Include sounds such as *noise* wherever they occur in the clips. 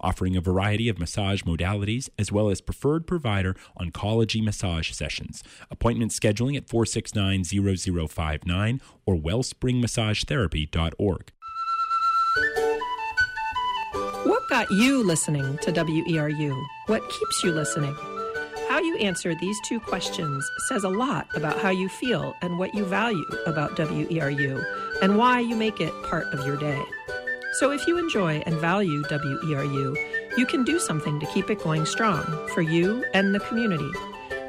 offering a variety of massage modalities as well as preferred provider oncology massage sessions. Appointment scheduling at 469 0059 or wellspringmassagetherapy.org. What got you listening to WERU? What keeps you listening? How you answer these two questions says a lot about how you feel and what you value about WERU and why you make it part of your day. So if you enjoy and value WERU, you can do something to keep it going strong for you and the community.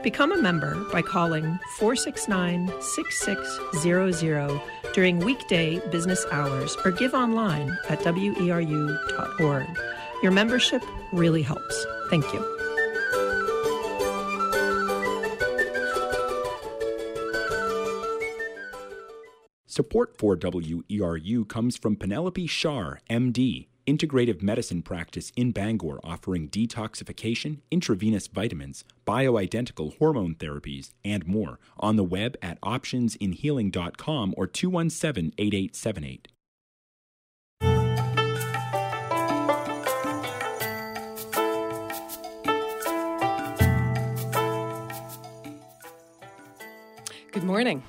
Become a member by calling 469 6600 during weekday business hours or give online at weru.org. Your membership really helps. Thank you. Support for WERU comes from Penelope Shar, MD, integrative medicine practice in Bangor offering detoxification, intravenous vitamins, bioidentical hormone therapies, and more on the web at optionsinhealing.com or 217 8878. Good morning.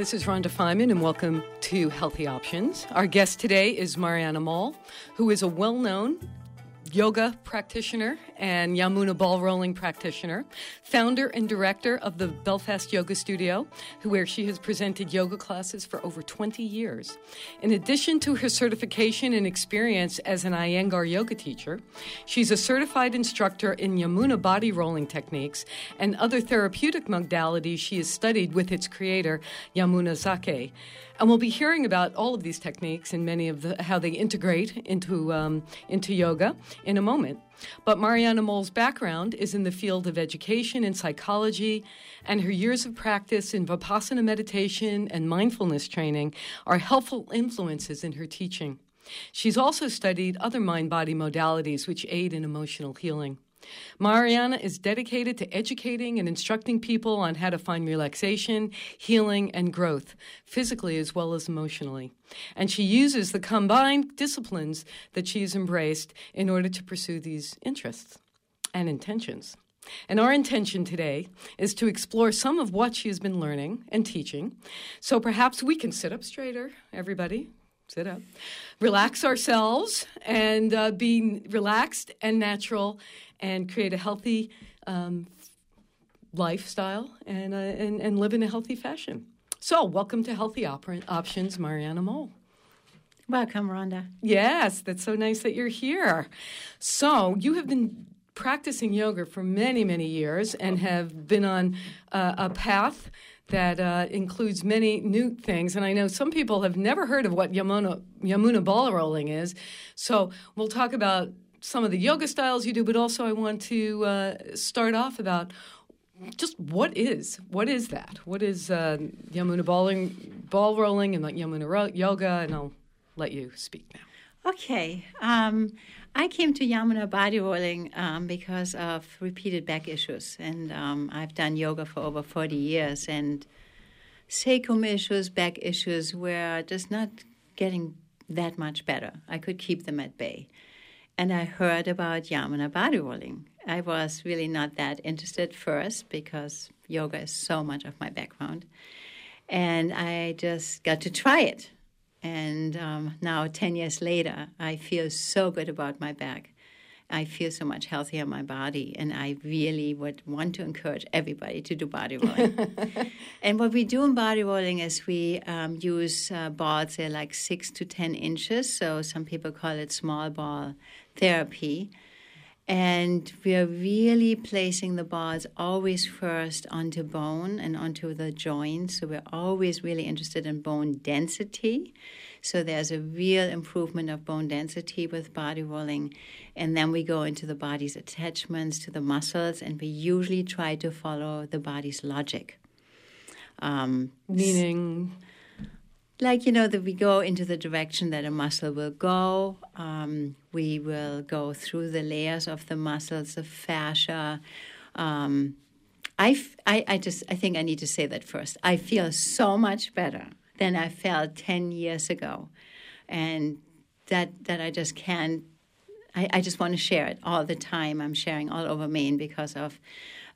This is Rhonda Feiman, and welcome to Healthy Options. Our guest today is Mariana Moll, who is a well known yoga practitioner and Yamuna ball rolling practitioner, founder and director of the Belfast Yoga Studio, where she has presented yoga classes for over 20 years. In addition to her certification and experience as an Iyengar yoga teacher, she's a certified instructor in Yamuna body rolling techniques and other therapeutic modalities she has studied with its creator, Yamuna Zake. And we'll be hearing about all of these techniques and many of the how they integrate into um, into yoga in a moment. But Mariana Moll's background is in the field of education and psychology, and her years of practice in Vipassana meditation and mindfulness training are helpful influences in her teaching. She's also studied other mind body modalities which aid in emotional healing. Mariana is dedicated to educating and instructing people on how to find relaxation, healing, and growth, physically as well as emotionally. And she uses the combined disciplines that she has embraced in order to pursue these interests and intentions. And our intention today is to explore some of what she has been learning and teaching. So perhaps we can sit up straighter, everybody. Sit up. Relax ourselves and uh, be relaxed and natural and create a healthy um, lifestyle and, uh, and, and live in a healthy fashion. So, welcome to Healthy Op- Options, Mariana Moll. Welcome, Rhonda. Yes, that's so nice that you're here. So, you have been practicing yoga for many, many years and have been on uh, a path that uh, includes many new things. And I know some people have never heard of what Yamuna, Yamuna ball rolling is. So, we'll talk about some of the yoga styles you do, but also I want to uh, start off about just what is what is that? What is uh, Yamuna balling, ball rolling, and like Yamuna ro- yoga? And I'll let you speak now. Okay. Um, I came to Yamuna body rolling um, because of repeated back issues, and um, I've done yoga for over forty years, and sacrum issues, back issues were just not getting that much better. I could keep them at bay and I heard about Yamuna body rolling. I was really not that interested first because yoga is so much of my background. And I just got to try it. And um, now, 10 years later, I feel so good about my back. I feel so much healthier in my body, and I really would want to encourage everybody to do body rolling. *laughs* and what we do in body rolling is we um, use uh, balls, they're like six to 10 inches, so some people call it small ball therapy. And we are really placing the balls always first onto bone and onto the joints. So we're always really interested in bone density. So there's a real improvement of bone density with body rolling. And then we go into the body's attachments to the muscles, and we usually try to follow the body's logic. Um, Meaning? like you know that we go into the direction that a muscle will go um, we will go through the layers of the muscles the fascia um, I, I, I just i think i need to say that first i feel so much better than i felt 10 years ago and that that i just can't I, I just want to share it all the time. I'm sharing all over Maine because of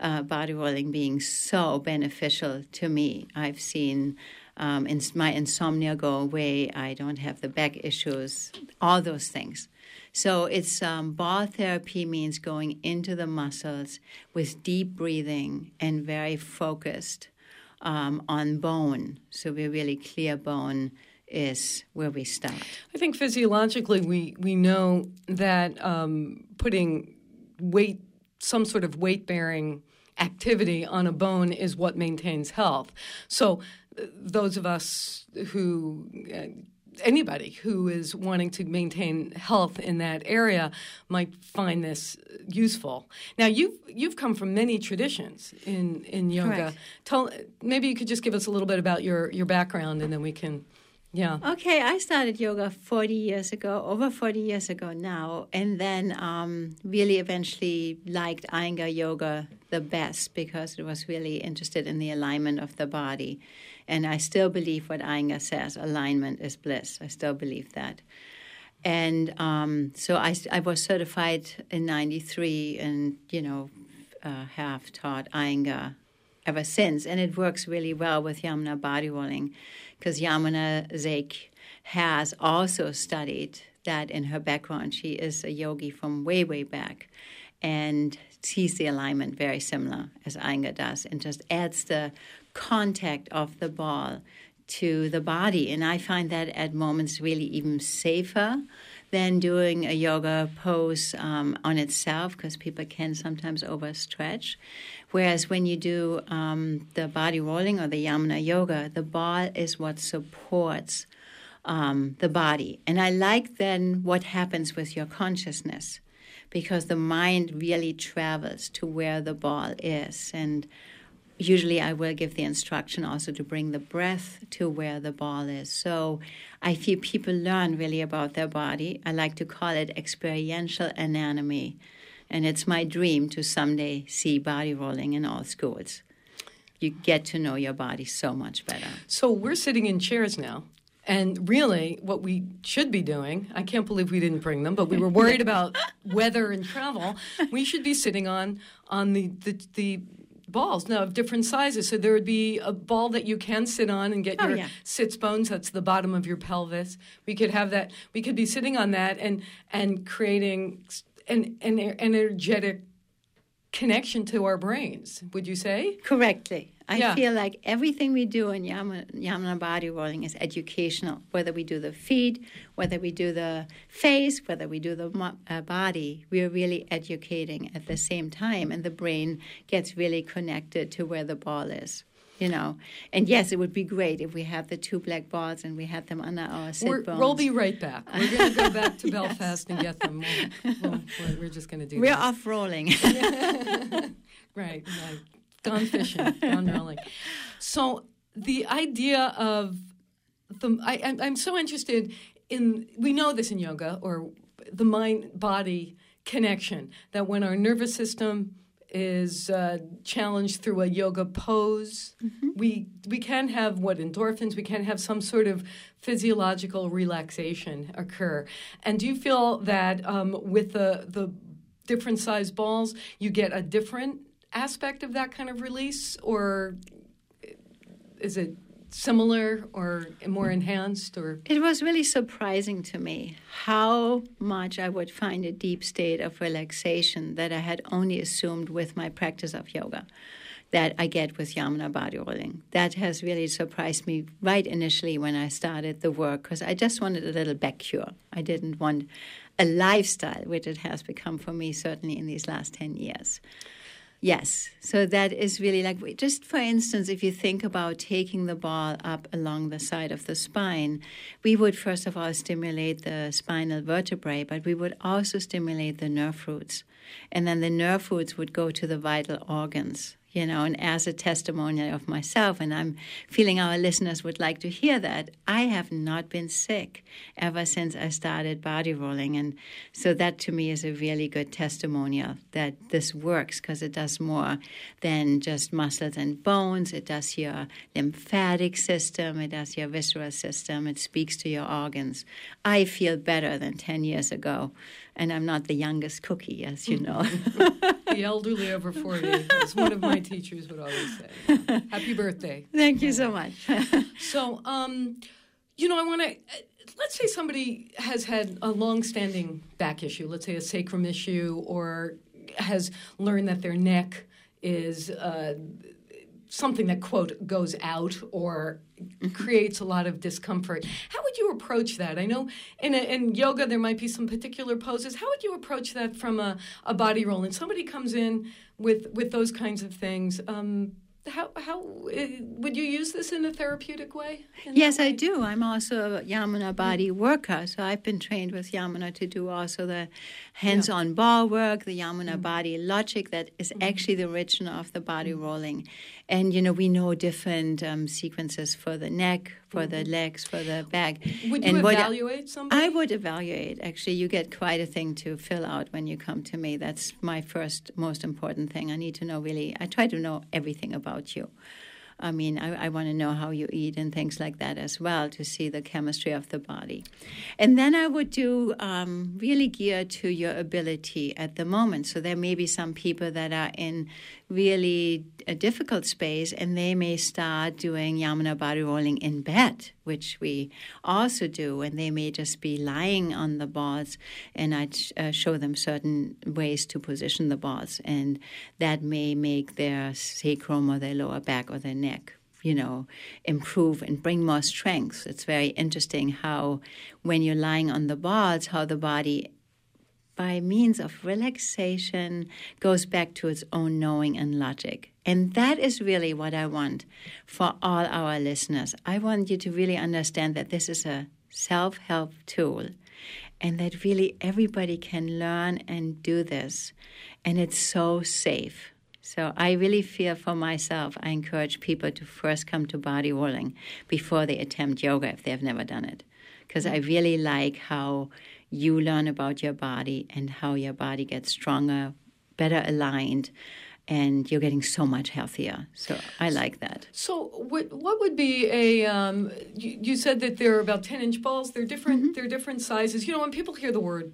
uh, body rolling being so beneficial to me. I've seen um, in my insomnia go away. I don't have the back issues, all those things. So it's um, ball therapy means going into the muscles with deep breathing and very focused um, on bone. So we're really clear bone is where we start. I think physiologically, we we know that um, putting weight, some sort of weight bearing activity on a bone is what maintains health. So, uh, those of us who uh, anybody who is wanting to maintain health in that area might find this useful. Now you've you've come from many traditions in in yoga. Correct. Tell maybe you could just give us a little bit about your your background and then we can yeah. Okay, I started yoga 40 years ago, over 40 years ago now, and then um, really eventually liked Iyengar yoga the best because it was really interested in the alignment of the body. And I still believe what Iyengar says alignment is bliss. I still believe that. And um, so I, I was certified in 93 and, you know, uh, have taught Iyengar ever since. And it works really well with Yamuna body rolling because Yamuna Zake has also studied that in her background. She is a yogi from way, way back and sees the alignment very similar as Iyengar does and just adds the contact of the ball to the body. And I find that at moments really even safer than doing a yoga pose um, on itself because people can sometimes overstretch. Whereas when you do um, the body rolling or the yamuna yoga, the ball is what supports um, the body. And I like then what happens with your consciousness because the mind really travels to where the ball is. And usually I will give the instruction also to bring the breath to where the ball is. So I feel people learn really about their body. I like to call it experiential anatomy. And it's my dream to someday see body rolling in all schools. You get to know your body so much better. So we're sitting in chairs now. And really, what we should be doing, I can't believe we didn't bring them, but we were worried about *laughs* weather and travel. We should be sitting on on the, the, the balls now of different sizes. So there would be a ball that you can sit on and get Oh, your yeah. sits bones. That's the bottom of your pelvis. We could have that. We could be sitting on that and and creating an an, an energetic connection to our brains. Would you say? Correctly. I Yeah. feel like everything we do in Yamuna, Yamuna body rolling is educational. Whether we do the feet, whether we do the face, whether we do the uh, body, we are really educating at the same time, and the brain gets really connected to where the ball is. You know, and yes, it would be great if we have the two black balls and we had them under our sit We're, bones. we'll be right back. We're going to go back *laughs* to Belfast and get them. We'll, we'll, we're- we're just going to do We're off rolling. *laughs* *laughs* Right, right. Gone fishing, gone rolling. So the idea of the I, I'm- I'm so interested in we know this in yoga or the mind body connection that when our nervous system is uh, challenged through a yoga pose, we we can have what endorphins. We can have some sort of physiological relaxation occur. And do you feel that um, with the the different size balls, you get a different aspect of that kind of release, or is it similar or more enhanced? Or It was really surprising to me how much I would find a deep state of relaxation that I had only assumed with my practice of yoga that I get with Yamuna body rolling. That has really surprised me right initially when I started the work because I just wanted a little back cure. I didn't want a lifestyle, which it has become for me certainly in these last 10 years. Yes. So that is really like, just for instance, if you think about taking the ball up along the side of the spine, we would first of all stimulate the spinal vertebrae, but we would also stimulate the nerve roots. And then the nerve roots would go to the vital organs. You know, and as a testimonial of myself, and I'm feeling our listeners would like to hear that, I have not been sick ever since I started body rolling. And so that to me is a really good testimonial that this works because it does more than just muscles and bones. It does your lymphatic system, it does your visceral system, it speaks to your organs. I feel better than 10 years ago and I'm not the youngest cookie, as you know. *laughs* the elderly over 40, as one of my teachers would always say. Happy birthday. Thank you so much. *laughs* so, um, you know, I want to. Let's say somebody has had a long-standing back issue, let's say a sacrum issue, or has learned that their neck is uh, something that quote goes out or creates a lot of discomfort. How would you approach that? I know in, a, in yoga there might be some particular poses. How would you approach that from a, a body roll? And somebody comes in with with those kinds of things. Um, how how uh, would you use this in a therapeutic way? Yes, way? I do. I'm also a Yamuna body mm-hmm. worker, so I've been trained with Yamuna to do also the hands-on yeah. ball work, the Yamuna mm-hmm. body logic that is mm-hmm. actually the origin of the body mm-hmm. rolling. And you know, we know different um, sequences for the neck, for mm-hmm. the legs, for the back. Would you and evaluate somebody? I would evaluate. Actually, you get quite a thing to fill out when you come to me. That's my first, most important thing. I need to know really. I try to know everything about you. I mean, I, I want to know how you eat and things like that as well to see the chemistry of the body. And then I would do um, really geared to your ability at the moment. So there may be some people that are in really a difficult space and they may start doing yamuna body rolling in bed which we also do and they may just be lying on the balls and i uh, show them certain ways to position the balls and that may make their sacrum or their lower back or their neck you know, improve and bring more strength. It's very interesting how, when you're lying on the balls, how the body by means of relaxation goes back to its own knowing and logic. And that is really what I want for all our listeners. I want you to really understand that this is a self help tool and that really everybody can learn and do this. And it's so safe. So I really feel for myself, I encourage people to first come to body rolling before they attempt yoga if they've never done it. Because I really like how you learn about your body and how your body gets stronger, better aligned, and you're getting so much healthier. So I like that. So what what would be a um, you, you, said that they're about ten inch balls. They're different. Mm-hmm. They're different sizes. You know, when people hear the word,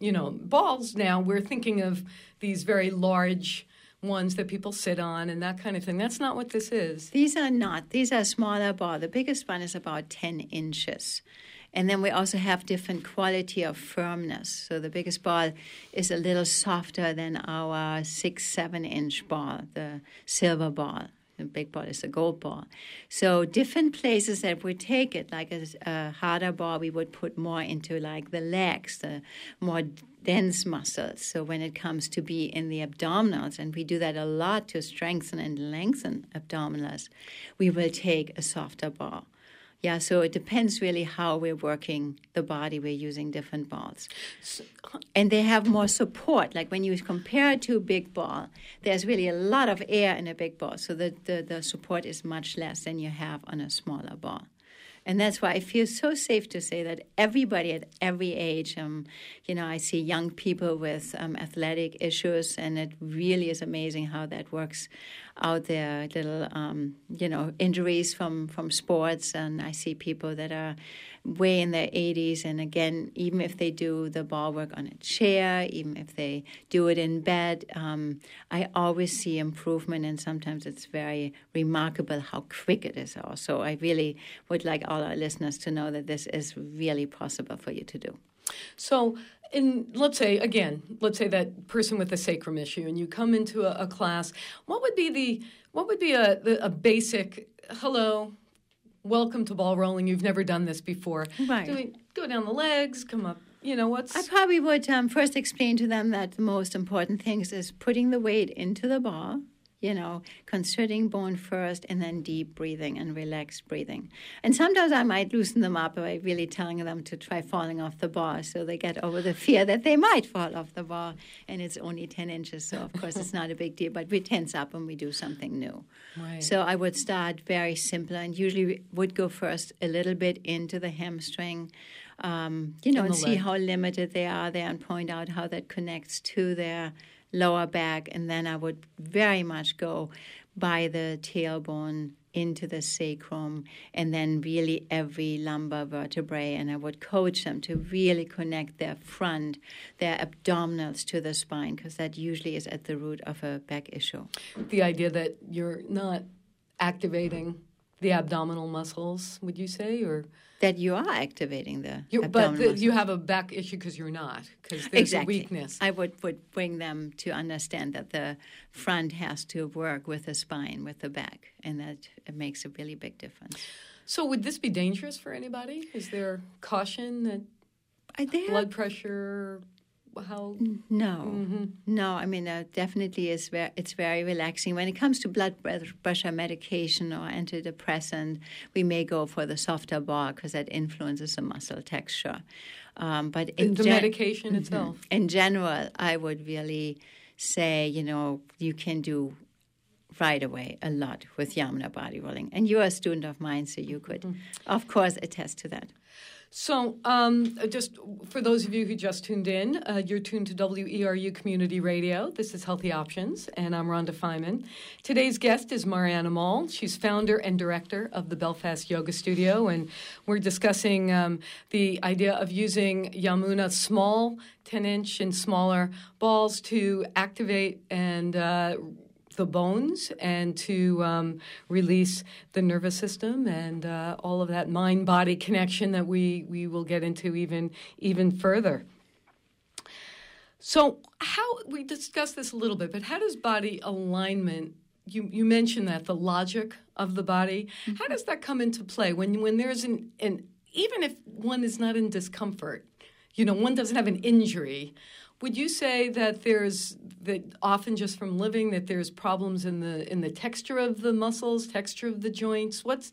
you know, balls now, we're thinking of these very large ones that people sit on and that kind of thing. That's not what this is. These are not. These are smaller ball. The biggest one is about 10 inches. And then we also have different quality of firmness. So the biggest ball is a little softer than our six, seven inch ball, the silver ball. The big ball is the gold ball. So different places that we take it, like a, a harder ball, we would put more into like the legs, the more dense muscles. So when it comes to be in the abdominals, and we do that a lot to strengthen and lengthen abdominals, we will take a softer ball. Yeah, so it depends really how we're working the body. We're using different balls. So, and they have more support. Like when you compare it to a big ball, there's really a lot of air in a big ball. So the, the, the support is much less than you have on a smaller ball. And that's why I feel so safe to say that everybody at every age, um, you know, I see young people with um, athletic issues, and it really is amazing how that works out there. Little, um, you know, injuries from from sports, and I see people that are way in their 80s. And again, even if they do the ball work on a chair, even if they do it in bed, um, I always see improvement. And sometimes it's very remarkable how quick it is also. I really would like all our listeners to know that this is really possible for you to do. So, in let's say again, let's say that person with a sacrum issue, and you come into a, a class. What would be the what would be a a basic hello? Welcome to ball rolling. You've never done this before. Right. Doing, go down the legs, come up. You know what's. I probably would um, first explain to them that the most important things is putting the weight into the ball. You know, constricting bone first and then deep breathing and relaxed breathing. And sometimes I might loosen them up by really telling them to try falling off the bar so they get over the fear that they might fall off the bar. And it's only 10 inches, so of course it's not a big deal, but we tense up when we do something new. Right. So I would start very simple and usually would go first a little bit into the hamstring. Um, you know, And and, see leg. how limited they are there and point out how that connects to their lower back. And then I would very much go by the tailbone into the sacrum and then really every lumbar vertebrae. And I would coach them to really connect their front, their abdominals to the spine, because that usually is at the root of a back issue. the idea that you're not activating the mm. abdominal muscles, would you say, or That you are activating the you, but the, you have a back issue because you're not because there's exactly. a weakness. I would, would bring them to understand that the front has to work with the spine, with the back, and that it makes a really big difference. So would this be dangerous for anybody? Is there caution that I, blood pressure? How? no, no. I mean, uh, definitely, is very, it's very relaxing. When it comes to blood pressure medication or antidepressant, we may go for the softer bar because that influences the muscle texture. Um, but in the gen- medication itself. in general, I would really say, you know, you can do right away a lot with Yamuna body rolling. And you're a student of mine, so you could, of course, attest to that. So, um, just for those of you who just tuned in, uh, you're tuned to WERU Community Radio. This is Healthy Options, and I'm Rhonda Feiman. Today's guest is Mariana Moll. She's founder and director of the Belfast Yoga Studio, and we're discussing um, the idea of using Yamuna small, 10 inch and smaller balls to activate and uh, the bones and to um, release the nervous system and uh, all of that mind body connection that we, we will get into even even further. So, how we discussed this a little bit, but how does body alignment? You you mentioned that the logic of the body. How does that come into play when when there's an, an even if one is not in discomfort, you know, one doesn't have an injury. Would you say that there's that often just from living that there's problems in the in the texture of the muscles, texture of the joints? What's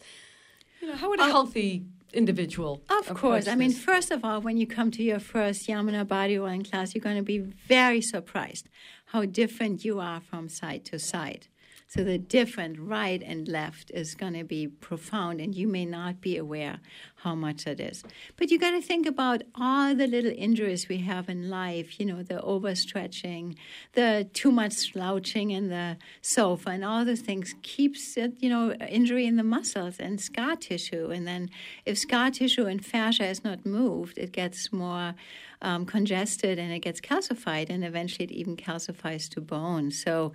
you know how would a healthy individual Of course. I mean, first of all, when you come to your first Yamuna body rolling class, you're going to be very surprised how different you are from side to side. So the different right and left is going to be profound, and you may not be aware how much it is. But you got to think about all the little injuries we have in life. You know, the overstretching, the too much slouching in the sofa, and all those things keeps it, you know injury in the muscles and scar tissue. And then if scar tissue and fascia is not moved, it gets more um, congested and it gets calcified, and eventually it even calcifies to bone. So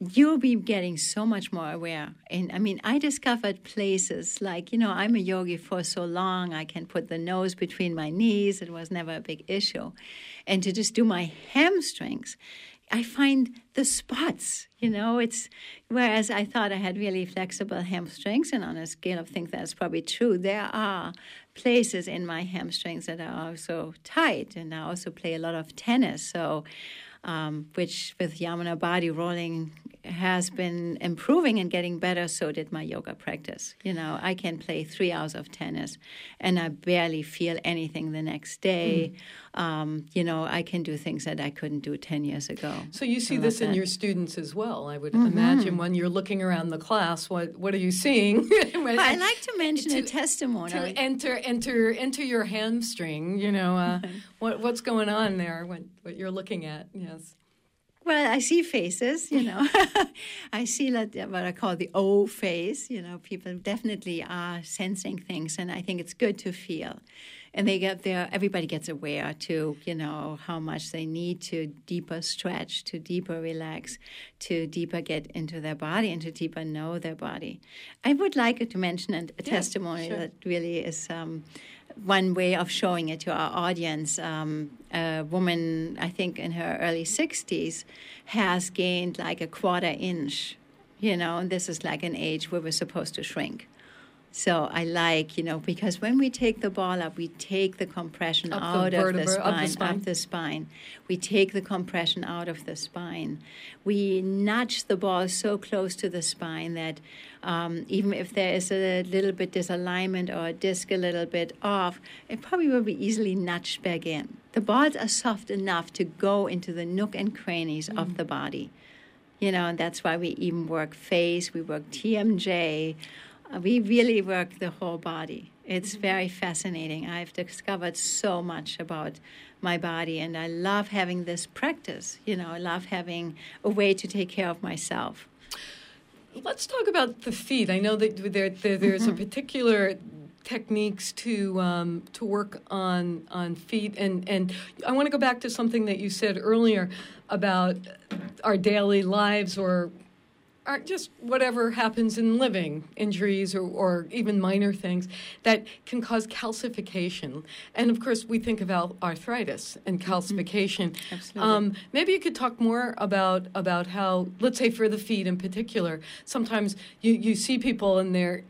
you'll be getting so much more aware. And I mean, I discovered places like, you know, I'm a yogi for so long, I can put the nose between my knees. It was never a big issue. And to just do my hamstrings, I find the spots, you know, it's whereas I thought I had really flexible hamstrings, and on a scale of things that's probably true, there are places in my hamstrings that are also tight, and I also play a lot of tennis. So um, which with Yamuna body rolling has been improving and getting better. So did my yoga practice. You know, I can play three hours of tennis, and I barely feel anything the next day. Um, you know, I can do things that I couldn't do ten years ago. So you see this in that. your students as well. I would Mm-hmm. imagine when you're looking around the class, what what are you seeing? *laughs* I like to mention a To- testimony. to enter enter enter your hamstring. You know uh, *laughs* what what's going on there? What what you're looking at? Yes. Well, I see faces, you know. *laughs* I see that what I call the O face. You know, people definitely are sensing things, and I think it's good to feel. And they get there. Everybody gets aware to, you know, how much they need to deeper stretch, to deeper relax, to deeper get into their body, and to deeper know their body. I would like to mention a, a testimony sure. that really is. Um, one way of showing it to our audience. Um, a woman, I think in her early 60s, has gained like a quarter inch, you know, and this is like an age where we're supposed to shrink. So I like, you know, because when we take the ball up, we take the compression Up the out of, the spine, of the spine. up the spine. We take the compression out of the spine. We nudge the ball so close to the spine that um, even if there is a little bit disalignment or a disc a little bit off, it probably will be easily nudged back in. The balls are soft enough to go into the nook and crannies of the body you know, and that's why we even work face, we work TMJ, we really work the whole body. It's very fascinating. I've discovered so much about my body, and I love having this practice. You know, I love having a way to take care of myself. Let's talk about the feet. I know that there, there there's Mm-hmm. a particular techniques to um, to work on on feet, and and I want to go back to something that you said earlier about our daily lives or. Or just whatever happens in living, injuries or, or even minor things that can cause calcification. And of course, we think about arthritis and calcification. Absolutely. Um, maybe you could talk more about about how, let's say, for the feet in particular, sometimes you, you see people and they're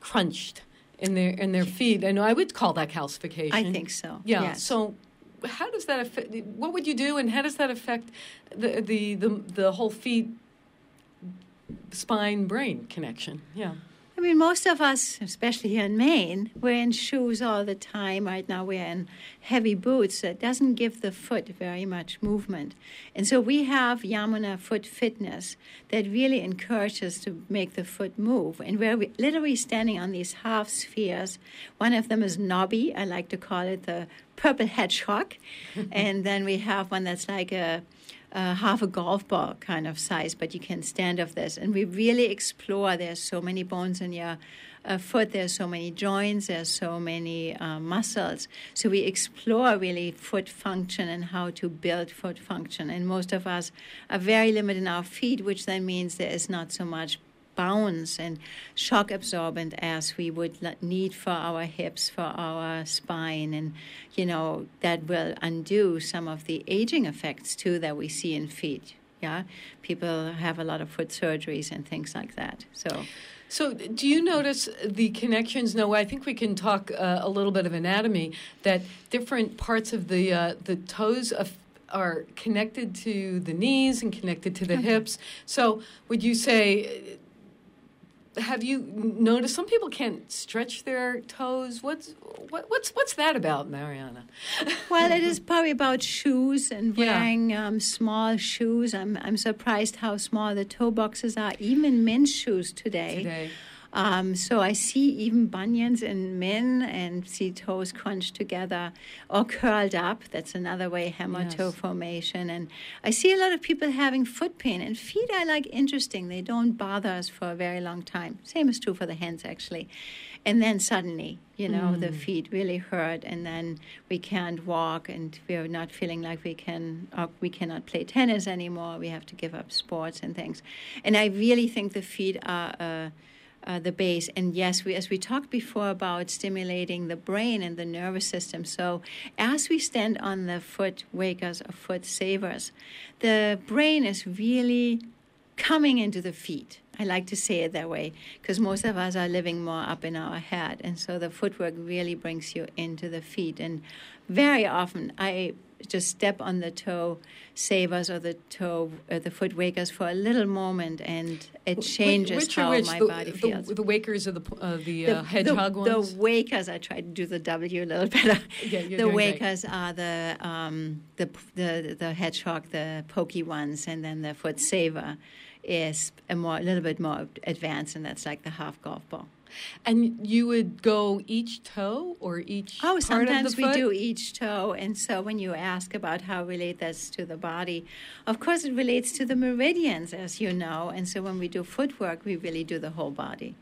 crunched in their in their feet, and I would call that calcification. I think so. Yeah. Yes. So, how does that affect? What would you do, and how does that affect the the the, the whole feet spine brain connection? Yeah. I mean, most of us, especially here in Maine, we're in shoes all the time. Right now, we're in heavy boots that doesn't give the foot very much movement. And so we have Yamuna Foot Fitness that really encourages to make the foot move. And we're literally standing on these half spheres. One of them is knobby. I like to call it the purple hedgehog. *laughs* and then we have one that's like a uh, half a golf ball kind of size, but you can stand off this. And we really explore. There's so many bones in your uh, foot. There's so many joints. There's so many uh, muscles. So we explore really foot function and how to build foot function. And most of us are very limited in our feet, which then means there is not so much bounce and shock absorbent as we would need for our hips, for our spine, and you know that will undo some of the aging effects too that we see in feet. Yeah, people have a lot of foot surgeries and things like that. So. So, do you notice the connections? No, I think we can talk uh, a little bit of anatomy. That different parts of the uh, the toes of, are connected to the knees and connected to the hips. So, would you say? Have you noticed some people can't stretch their toes? What's what, what's what's that about, Mariana? *laughs* Well, it is probably about shoes and Yeah. wearing um, small shoes. I'm I'm surprised how small the toe boxes are, even men's shoes today. Today. Um, so I see even bunions in men and see toes crunched together or curled up. That's another way, hammer toe Yes. formation. And I see a lot of people having foot pain. And feet I like interesting. They don't bother us for a very long time. Same is true for the hands, actually. And then suddenly, you know, the feet really hurt, and then we can't walk, and we're not feeling like we can, or we cannot play tennis anymore. We have to give up sports and things. And I really think the feet are. Uh, uh, the base. And yes, we, as we talked before about stimulating the brain and the nervous system. So as we stand on the foot wakers or foot savers, the brain is really coming into the feet. I like to say it that way because most of us are living more up in our head. And so the footwork really brings you into the feet. And very often I just step on the toe savers or the toe, uh, the foot wakers for a little moment and it changes which are how which? my the, body the- feels. The, wakers of the uh, the, uh, hedgehog the, ones. The wakers, I tried to do the W a little *laughs* better. Yeah, you're the great. wakers are the, um, the the the hedgehog, the pokey ones, and then the foot saver is a more a little bit more advanced, and that's like the half golf ball. And you would go each toe or each Oh, part sometimes of the we do each toe. And so when you ask about how relate this to the body, of course it relates to the meridians, as you know. And so when we do footwork, we really do the whole body.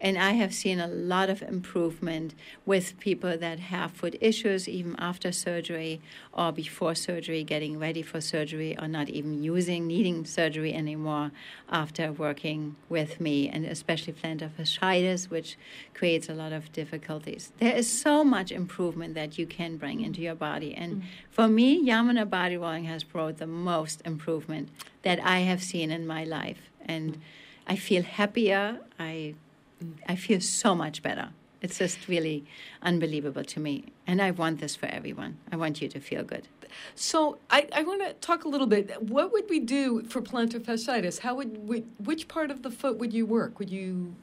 And I have seen a lot of improvement with people that have foot issues, even after surgery or before surgery, getting ready for surgery, or not even using, needing surgery anymore after working with me, and especially plantar fasciitis, which creates a lot of difficulties. There is so much improvement that you can bring into your body. And mm. for me, Yamuna body rolling has brought the most improvement that I have seen in my life. And mm. I feel happier. I I feel so much better. It's just really unbelievable to me. And I want this for everyone. I want you to feel good. So I, I want to talk a little bit. What would we do for plantar fasciitis? How would we, which part of the foot would you work? Would you,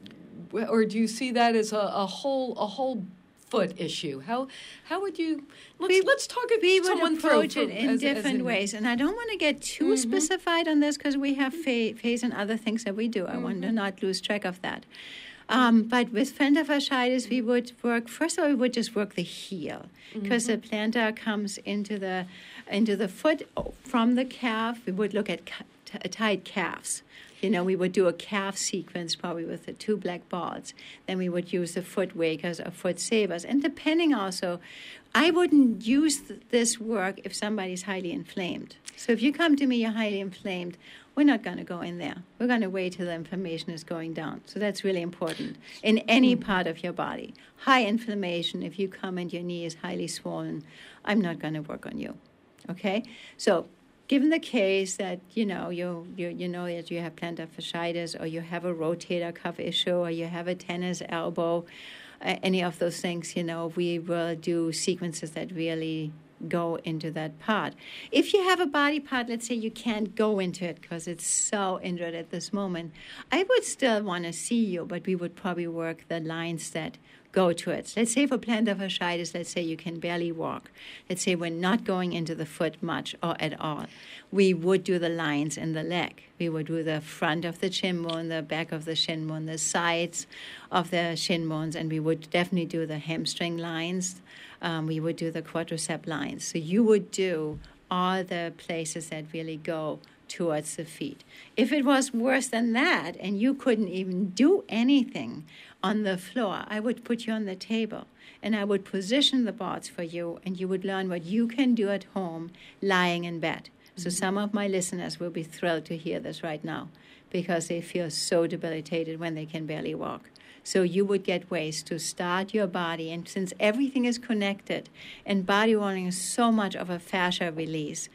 or do you see that as a, a whole a whole foot issue? How how would you? Let's we, let's talk. We would approach it in as, different as in, ways, and I don't want to get too mm-hmm. specified on this because we have phase and other things that we do. I mm-hmm. want to not lose track of that. Um, but with plantar fasciitis, we would work. First of all, we would just work the heel because mm-hmm. the plantar comes into the into the foot from the calf. We would look at ca- t- tight calves. You know, we would do a calf sequence probably with the two black balls. Then we would use the foot wakers or foot savers. And depending also, I wouldn't use th- this work if somebody's highly inflamed. So if you come to me, you're highly inflamed, we're not going to go in there. We're going to wait till the inflammation is going down. So that's really important in any part of your body. High inflammation, if you come and your knee is highly swollen, I'm not going to work on you. Okay? So given the case that you know you, you you know that you have plantar fasciitis or you have a rotator cuff issue or you have a tennis elbow uh, any of those things you know we will do sequences that really go into that part. If you have a body part, let's say you can't go into it because it's so injured at this moment, I would still want to see you, but we would probably work the lines that go to it. Let's say for plantar fasciitis, let's say you can barely walk. Let's say we're not going into the foot much or at all. We would do the lines in the leg. We would do the front of the shin bone, the back of the shin bone, the sides of the shin bones, and we would definitely do the hamstring lines um, we would do the quadricep lines. So you would do all the places that really go towards the feet. If it was worse than that and you couldn't even do anything on the floor, I would put you on the table and I would position the boards for you and you would learn what you can do at home lying in bed. So mm-hmm. some of my listeners will be thrilled to hear this right now because they feel so debilitated when they can barely walk. So you would get ways to start your body. And since everything is connected and body rolling is so much of a fascia release,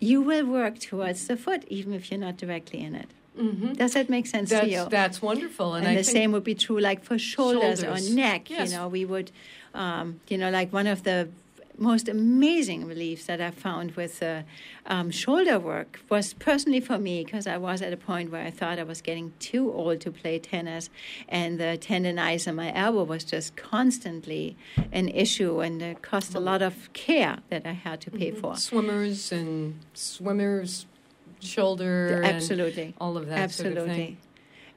you will work towards the foot even if you're not directly in it. Mm-hmm. Does that make sense that's, to you? That's wonderful. And, and the same would be true like for shoulders, shoulders. or neck. Yes. You know, we would, um, you know, like one of the most amazing reliefs that I found with uh, um, shoulder work was personally for me because I was at a point where I thought I was getting too old to play tennis, and the tendonitis in my elbow was just constantly an issue, and it cost a lot of care that I had to pay mm-hmm. for. Swimmers and swimmers shoulder, absolutely, all of that, absolutely. Sort of.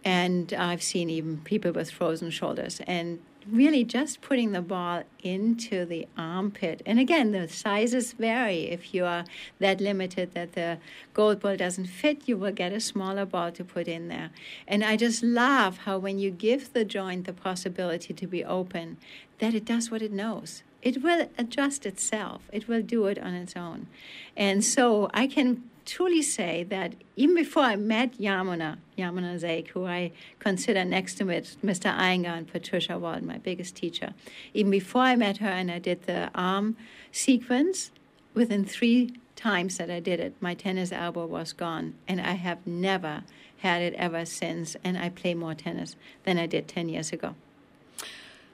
And I've seen even people with frozen shoulders, and really just putting the ball into the armpit. And again, the sizes vary. If you are that limited that the gold ball doesn't fit, you will get a smaller ball to put in there. And I just love how when you give the joint the possibility to be open, that it does what it knows. It will adjust itself. It will do it on its own. And so I can truly say that even before I met Yamuna, Yamuna Zake, who I consider next to Mr. Iyengar and Patricia Walden, my biggest teacher, even before I met her and I did the arm sequence, within three times that I did it, my tennis elbow was gone. And I have never had it ever since. And I play more tennis than I did 10 years ago.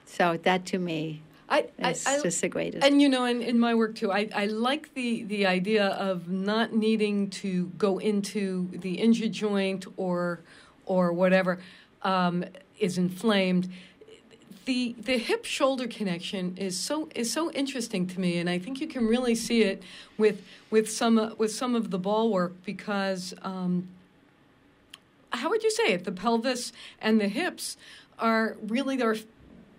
So that to me I, it's I, I, just the greatest. And you know, in, in my work too, I, I like the, the idea of not needing to go into the injured joint or or whatever um, is inflamed. The the hip shoulder connection is so is so interesting to me, and I think you can really see it with with some uh, with some of the ball work because. Um, how would you say it? The pelvis and the hips are really are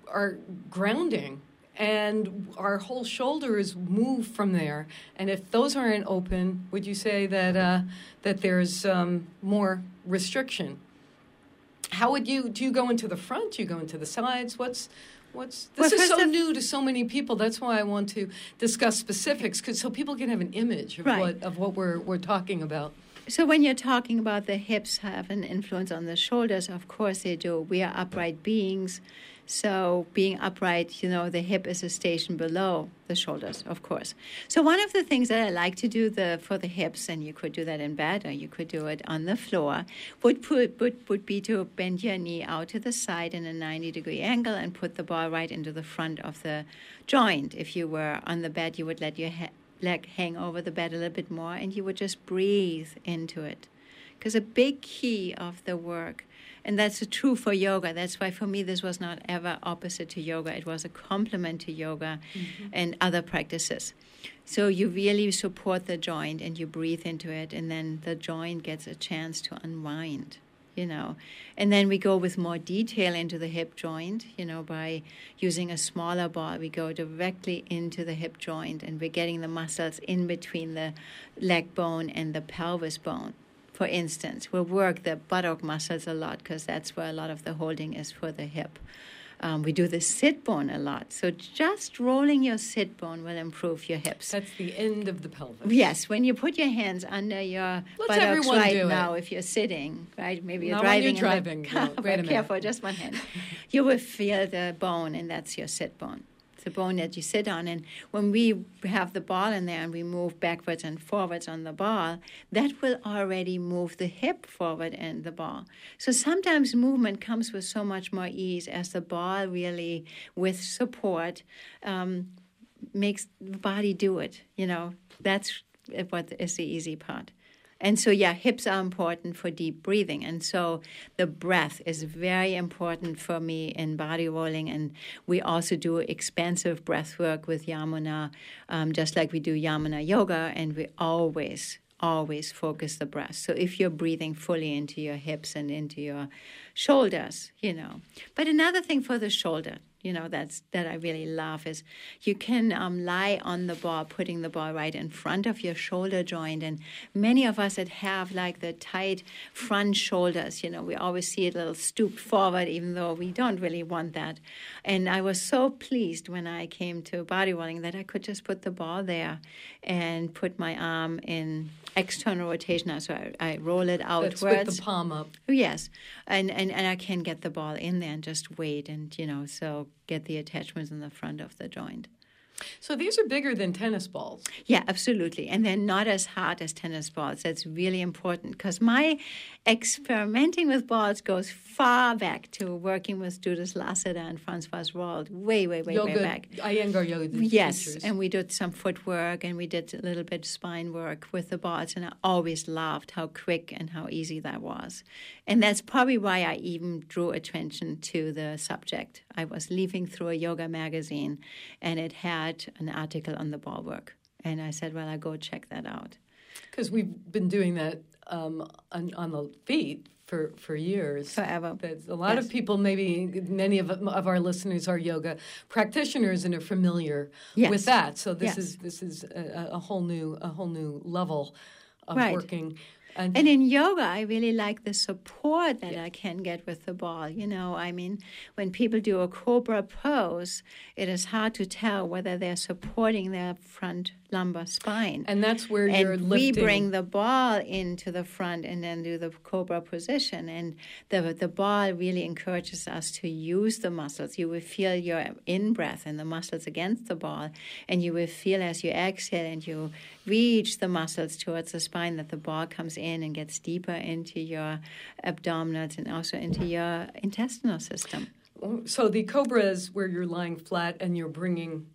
are grounding and our whole shoulders move from there. And if those aren't open, would you say that uh, that there's um, more restriction? How would you do? You go into the front? Do you go into the sides? What's What's this well, is so new to so many people. That's why I want to discuss specifics, because so people can have an image of right. what of what we're we're talking about. So when you're talking about the hips have an influence on the shoulders, of course they do. We are upright beings, So being upright, you know, the hip is a station below the shoulders, of course. So one of the things that I like to do the for the hips, and you could do that in bed or you could do it on the floor, would put would, would be to bend your knee out to the side in a 90 degree angle and put the ball right into the front of the joint. If you were on the bed, you would let your he- leg hang over the bed a little bit more and you would just breathe into it. Because a big key of the work and that's true for yoga. That's why for me this was not ever opposite to yoga. It was a complement to yoga mm-hmm. and other practices. So you really support the joint and you breathe into it, and then the joint gets a chance to unwind. You know, and then we go with more detail into the hip joint. You know, by using a smaller ball, we go directly into the hip joint, and we're getting the muscles in between the leg bone and the pelvis bone for instance, will work the buttock muscles a lot because that's where a lot of the holding is for the hip. Um, we do the sit bone a lot. So just rolling your sit bone will improve your hips. That's the end of the pelvis. Yes, when you put your hands under your Let's buttocks right now, if you're sitting, right, maybe you're Not driving. You're driving. car, no, wait a *laughs* minute. Careful, just one hand. you will feel the bone, and that's your sit bone the bone that you sit on. And when we have the ball in there and we move backwards and forwards on the ball, that will already move the hip forward and the ball. So sometimes movement comes with so much more ease as the ball really, with support, um, makes the body do it. You know, that's what is the easy part. And so, yeah, hips are important for deep breathing. And so the breath is very important for me in body rolling. And we also do expansive breath work with Yamuna, um, just like we do Yamuna yoga. And we always, always focus the breath. So if you're breathing fully into your hips and into your shoulders, you know. But another thing for the shoulder, you know that's that I really love is you can um, lie on the ball, putting the ball right in front of your shoulder joint. And many of us that have like the tight front shoulders, you know, we always see it a little stooped forward, even though we don't really want that. And I was so pleased when I came to body rolling that I could just put the ball there and put my arm in external rotation. So I, I roll it outwards. That's with the palm up. Oh, yes, and, and and I can get the ball in there and just wait and you know so get the attachments in the front of the joint. So these are bigger than tennis balls. Yeah, absolutely. And they're not as hard as tennis balls. That's really important because my experimenting with balls goes far back to working with Judith Lasater and Francois Rold, way, way, way, yoga, way back. Iyengar yoga Yes, teachers. and we did some footwork and we did a little bit spine work with the balls, and I always loved how quick and how easy that was. And that's probably why I even drew attention to the subject. I was leafing through a yoga magazine, and it had an article on the ball work. And I said, well, I'll go check that out. Because we've been doing that um, on, on, the feet for, for years. Forever. A lot yes. of people, maybe many of, of our listeners are yoga practitioners and are familiar yes. with that. So this yes. is this is a, a, whole new a whole new level of right. working. And, and, in yoga, I really like the support that yeah. I can get with the ball. You know, I mean, when people do a cobra pose, it is hard to tell whether they're supporting their front lumbar spine. And that's where and you're lifting. we bring the ball into the front and then do the cobra position. And the the ball really encourages us to use the muscles. You will feel your in breath and the muscles against the ball, and you will feel as you exhale and you reach the muscles towards the spine that the ball comes in and gets deeper into your abdominals and also into your intestinal system. Oh, so the cobra is where you're lying flat and you're bringing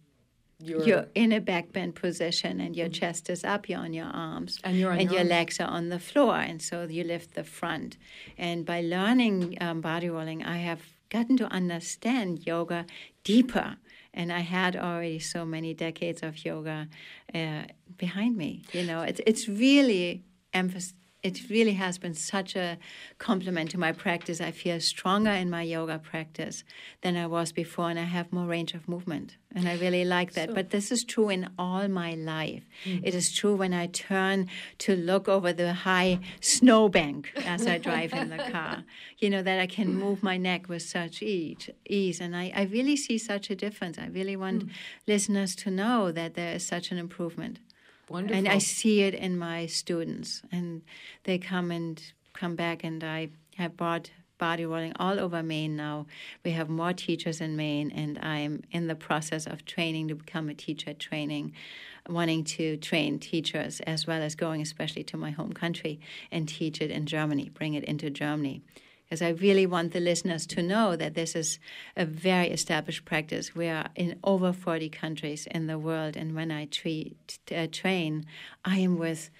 your you're in a back bend position and your mm-hmm. chest is up you're on your arms and, you're and your, your legs are on the floor and so you lift the front. And by learning um, body rolling i have gotten to understand yoga deeper. And i had already so many decades of yoga uh, behind me you know? It's, it's really emphasis it really has been such a compliment to my practice. I feel stronger in my yoga practice than I was before, and I have more range of movement. And I really like that. So, but this is true in all my life. Mm-hmm. It is true when I turn to look over the high snowbank as I drive in the car. *laughs* You know, that I can move my neck with such ease. ease. And I, I really see such a difference. I really want mm. listeners to know that there is such an improvement. Wonderful. And I see it in my students, and they come and come back, and I have brought body rolling all over Maine now. We have more teachers in Maine, and I'm in the process of training to become a teacher training, wanting to train teachers as well as going especially to my home country and teach it in Germany, bring it into Germany. Because I really want the listeners to know that this is a very established practice. We are in over 40 countries in the world, and when I treat, uh, train, I am with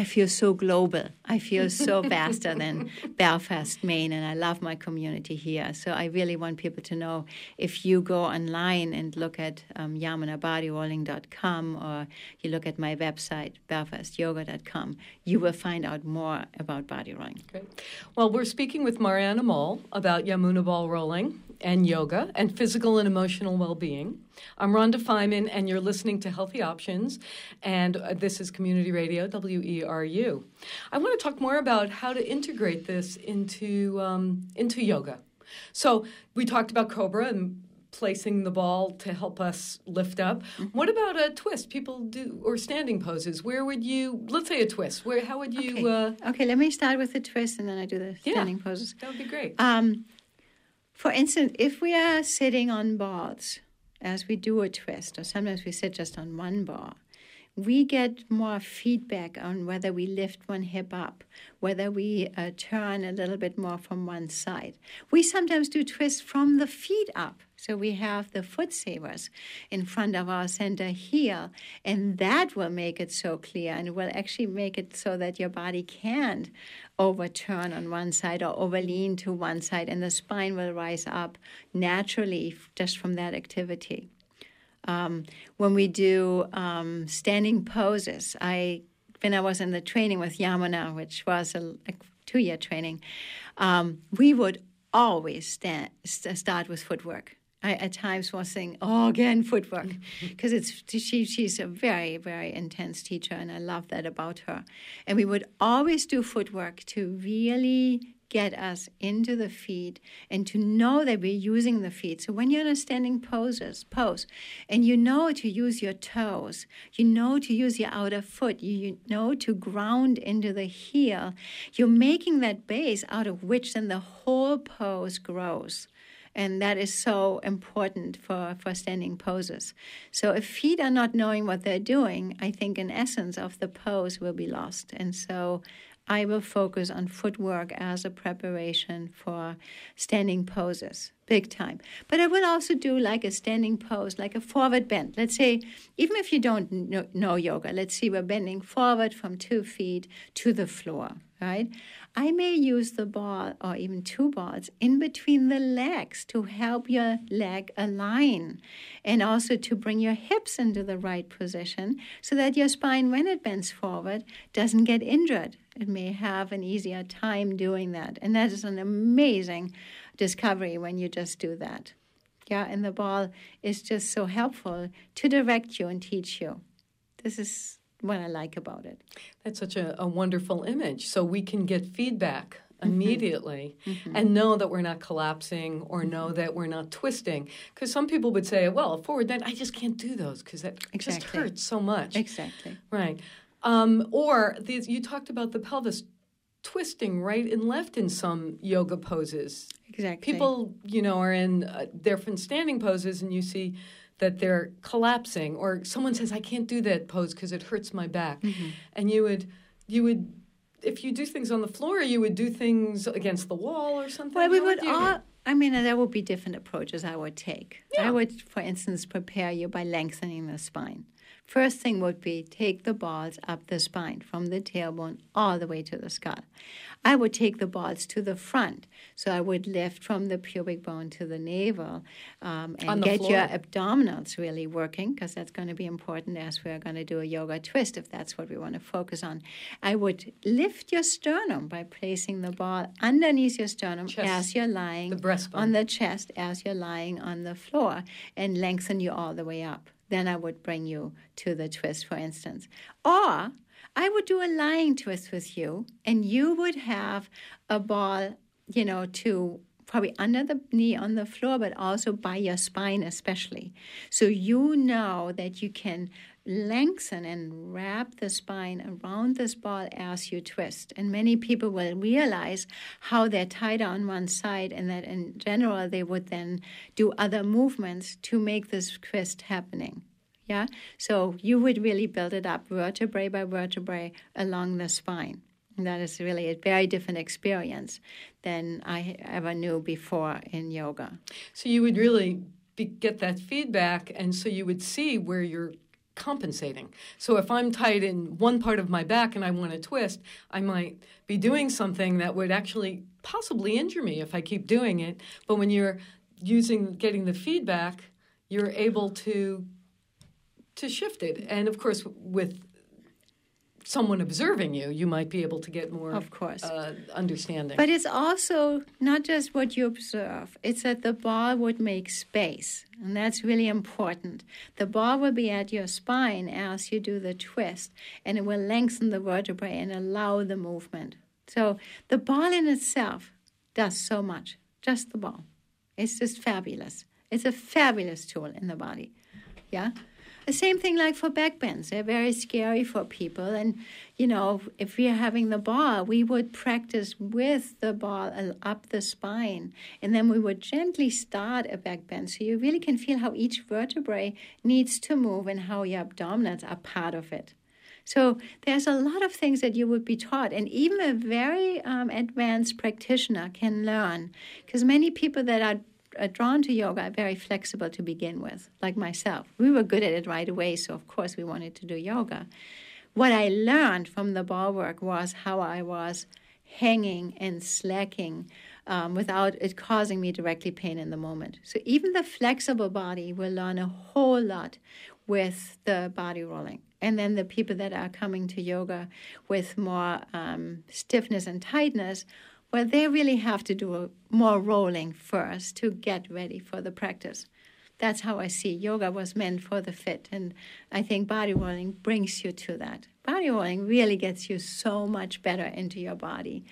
I feel so global. I feel so vaster than *laughs* Belfast, Maine, and I love my community here. So I really want people to know if you go online and look at um, yamunabodyrolling.com or you look at my website, belfastyoga.com, you will find out more about body rolling. Great. Well, we're speaking with Mariana Moll about Yamuna ball rolling and yoga and physical and emotional well being. I'm Rhonda Feiman, and you're listening to Healthy Options, and uh, this is Community Radio, WERU. I want to talk more about how to integrate this into, um, into yoga. So, we talked about Cobra and placing the ball to help us lift up. Mm-hmm. What about a twist? People do or standing poses. Where would you? Let's say a twist. Where? How would you? Okay, uh, okay let me start with the twist, and then I do the standing yeah, poses. That would be great. Um, for instance, if we are sitting on balls as we do a twist, or sometimes we sit just on one bar, we get more feedback on whether we lift one hip up, whether we uh, turn a little bit more from one side. We sometimes do twists from the feet up. So we have the foot savers in front of our center heel, and that will make it so clear and will actually make it so that your body can't overturn on one side or overlean to one side, and the spine will rise up naturally just from that activity. Um, when we do um, standing poses, I when I was in the training with Yamuna, which was a, a two-year training, um, we would always stand, start with footwork. I at times was saying, "Oh, again, footwork," *laughs* because it's she. She's a very, very intense teacher, and I love that about her. And we would always do footwork to really get us into the feet and to know that we're using the feet. So when you're in a standing poses pose, and you know to use your toes, you know to use your outer foot, you, know to ground into the heel, you're making that base out of which then the whole pose grows and that is so important for, for standing poses. So if feet are not knowing what they're doing, I think an essence of the pose will be lost. And so I will focus on footwork as a preparation for standing poses, big time. But I will also do like a standing pose, like a forward bend. Let's say, even if you don't know, yoga, let's see, we're bending forward from two feet to the floor, right? I may use the ball or even two balls in between the legs to help your leg align and also to bring your hips into the right position so that your spine, when it bends forward, doesn't get injured. It may have an easier time doing that. And that is an amazing discovery when you just do that. Yeah, and the ball is just so helpful to direct you and teach you. This is what I like about it. That's such a, a wonderful image. So we can get feedback mm-hmm. immediately mm-hmm. and know that we're not collapsing or know mm-hmm. that we're not twisting. Because some people would say, well, forward then I just can't do those because that exactly. just hurts so much. Exactly. Right. Um, or these, you talked about the pelvis twisting right and left in some yoga poses. Exactly. People, you know, are in uh, they're standing poses, and you see that they're collapsing or someone says i can't do that pose because it hurts my back mm-hmm. and you would you would if you do things on the floor you would do things against the wall or something well we would all I mean, there would be different approaches I would take. Yeah. I would, for instance, prepare you by lengthening the spine. First thing would be take the balls up the spine from the tailbone all the way to the skull. I would take the balls to the front. So I would lift from the pubic bone to the navel um, and get floor. your abdominals really working because that's going to be important as we're going to do a yoga twist if that's what we want to focus on. I would lift your sternum by placing the ball underneath your sternum chest. as you're lying the on the chest as you're lying on the floor and lengthen you all the way up. Then I would bring you to the twist, for instance. Or I would do a lying twist with you, and you would have a ball, you know, to probably under the knee on the floor, but also by your spine, especially. So you know that you can lengthen and wrap the spine around this ball as you twist. And many people will realize how they're tied on one side, and that in general they would then do other movements to make this twist happening. Yeah, so you would really build it up vertebrae by vertebrae along the spine. And that is really a very different experience than I ever knew before in yoga. So you would really be, get that feedback, and so you would see where you're compensating. So if I'm tight in one part of my back and I want to twist, I might be doing something that would actually possibly injure me if I keep doing it. But when you're using getting the feedback, you're able to to shift it. And of course, with someone observing you, you might be able to get more, of course, uh, understanding. But it's also not just what you observe; it's that the ball would make space, and that's really important. The ball will be at your spine as you do the twist, and it will lengthen the vertebrae and allow the movement. So the ball in itself does so much. Just the ball, it's just fabulous. It's a fabulous tool in the body. Yeah. The same thing like for backbends. They're very scary for people. And, you know, if we're having the ball, we would practice with the ball up the spine. And then we would gently start a backbend. So you really can feel how each vertebrae needs to move and how your abdominals are part of it. So there's a lot of things that you would be taught, and even a very um, advanced practitioner can learn. Because many people that are drawn to yoga very flexible to begin with, like myself. We were good at it right away, so of course we wanted to do yoga. What I learned from the ball work was how I was hanging and slacking um, without it causing me directly pain in the moment. So even the flexible body will learn a whole lot with the body rolling. And then the people that are coming to yoga with more um, stiffness and tightness well, they really have to do more rolling first to get ready for the practice. That's how I see yoga was meant for the fit, and I think body rolling brings you to that. Body rolling really gets you so much better into your body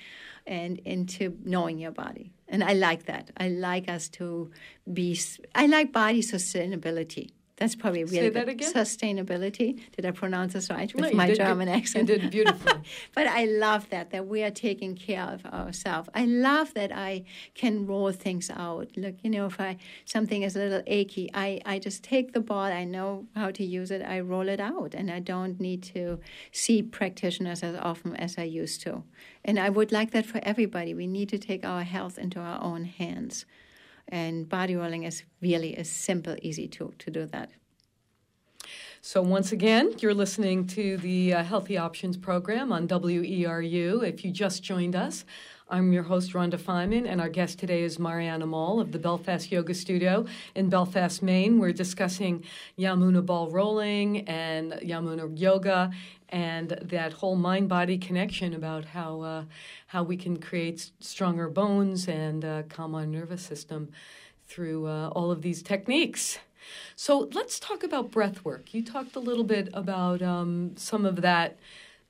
and into knowing your body. And I like that. I like us to be, I like body sustainability. That's probably really Say that again? sustainability. Did I pronounce this right with no, my German accent? You did beautifully. *laughs* but I love that that we are taking care of ourselves. I love that I can roll things out. Look, you know, if I something is a little achy, I I just take the ball. I know how to use it. I roll it out, and I don't need to see practitioners as often as I used to. And I would like that for everybody. We need to take our health into our own hands. And body rolling is really a simple, easy tool to do that. So, once again, you're listening to the uh, Healthy Options program on WERU. If you just joined us, I'm your host, Rhonda Feiman, and our guest today is Mariana Moll of the Belfast Yoga Studio in Belfast, Maine. We're discussing Yamuna ball rolling and Yamuna yoga and that whole mind body connection about how, uh, how we can create stronger bones and uh, calm our nervous system through uh, all of these techniques. So let's talk about breath work. You talked a little bit about um, some of that.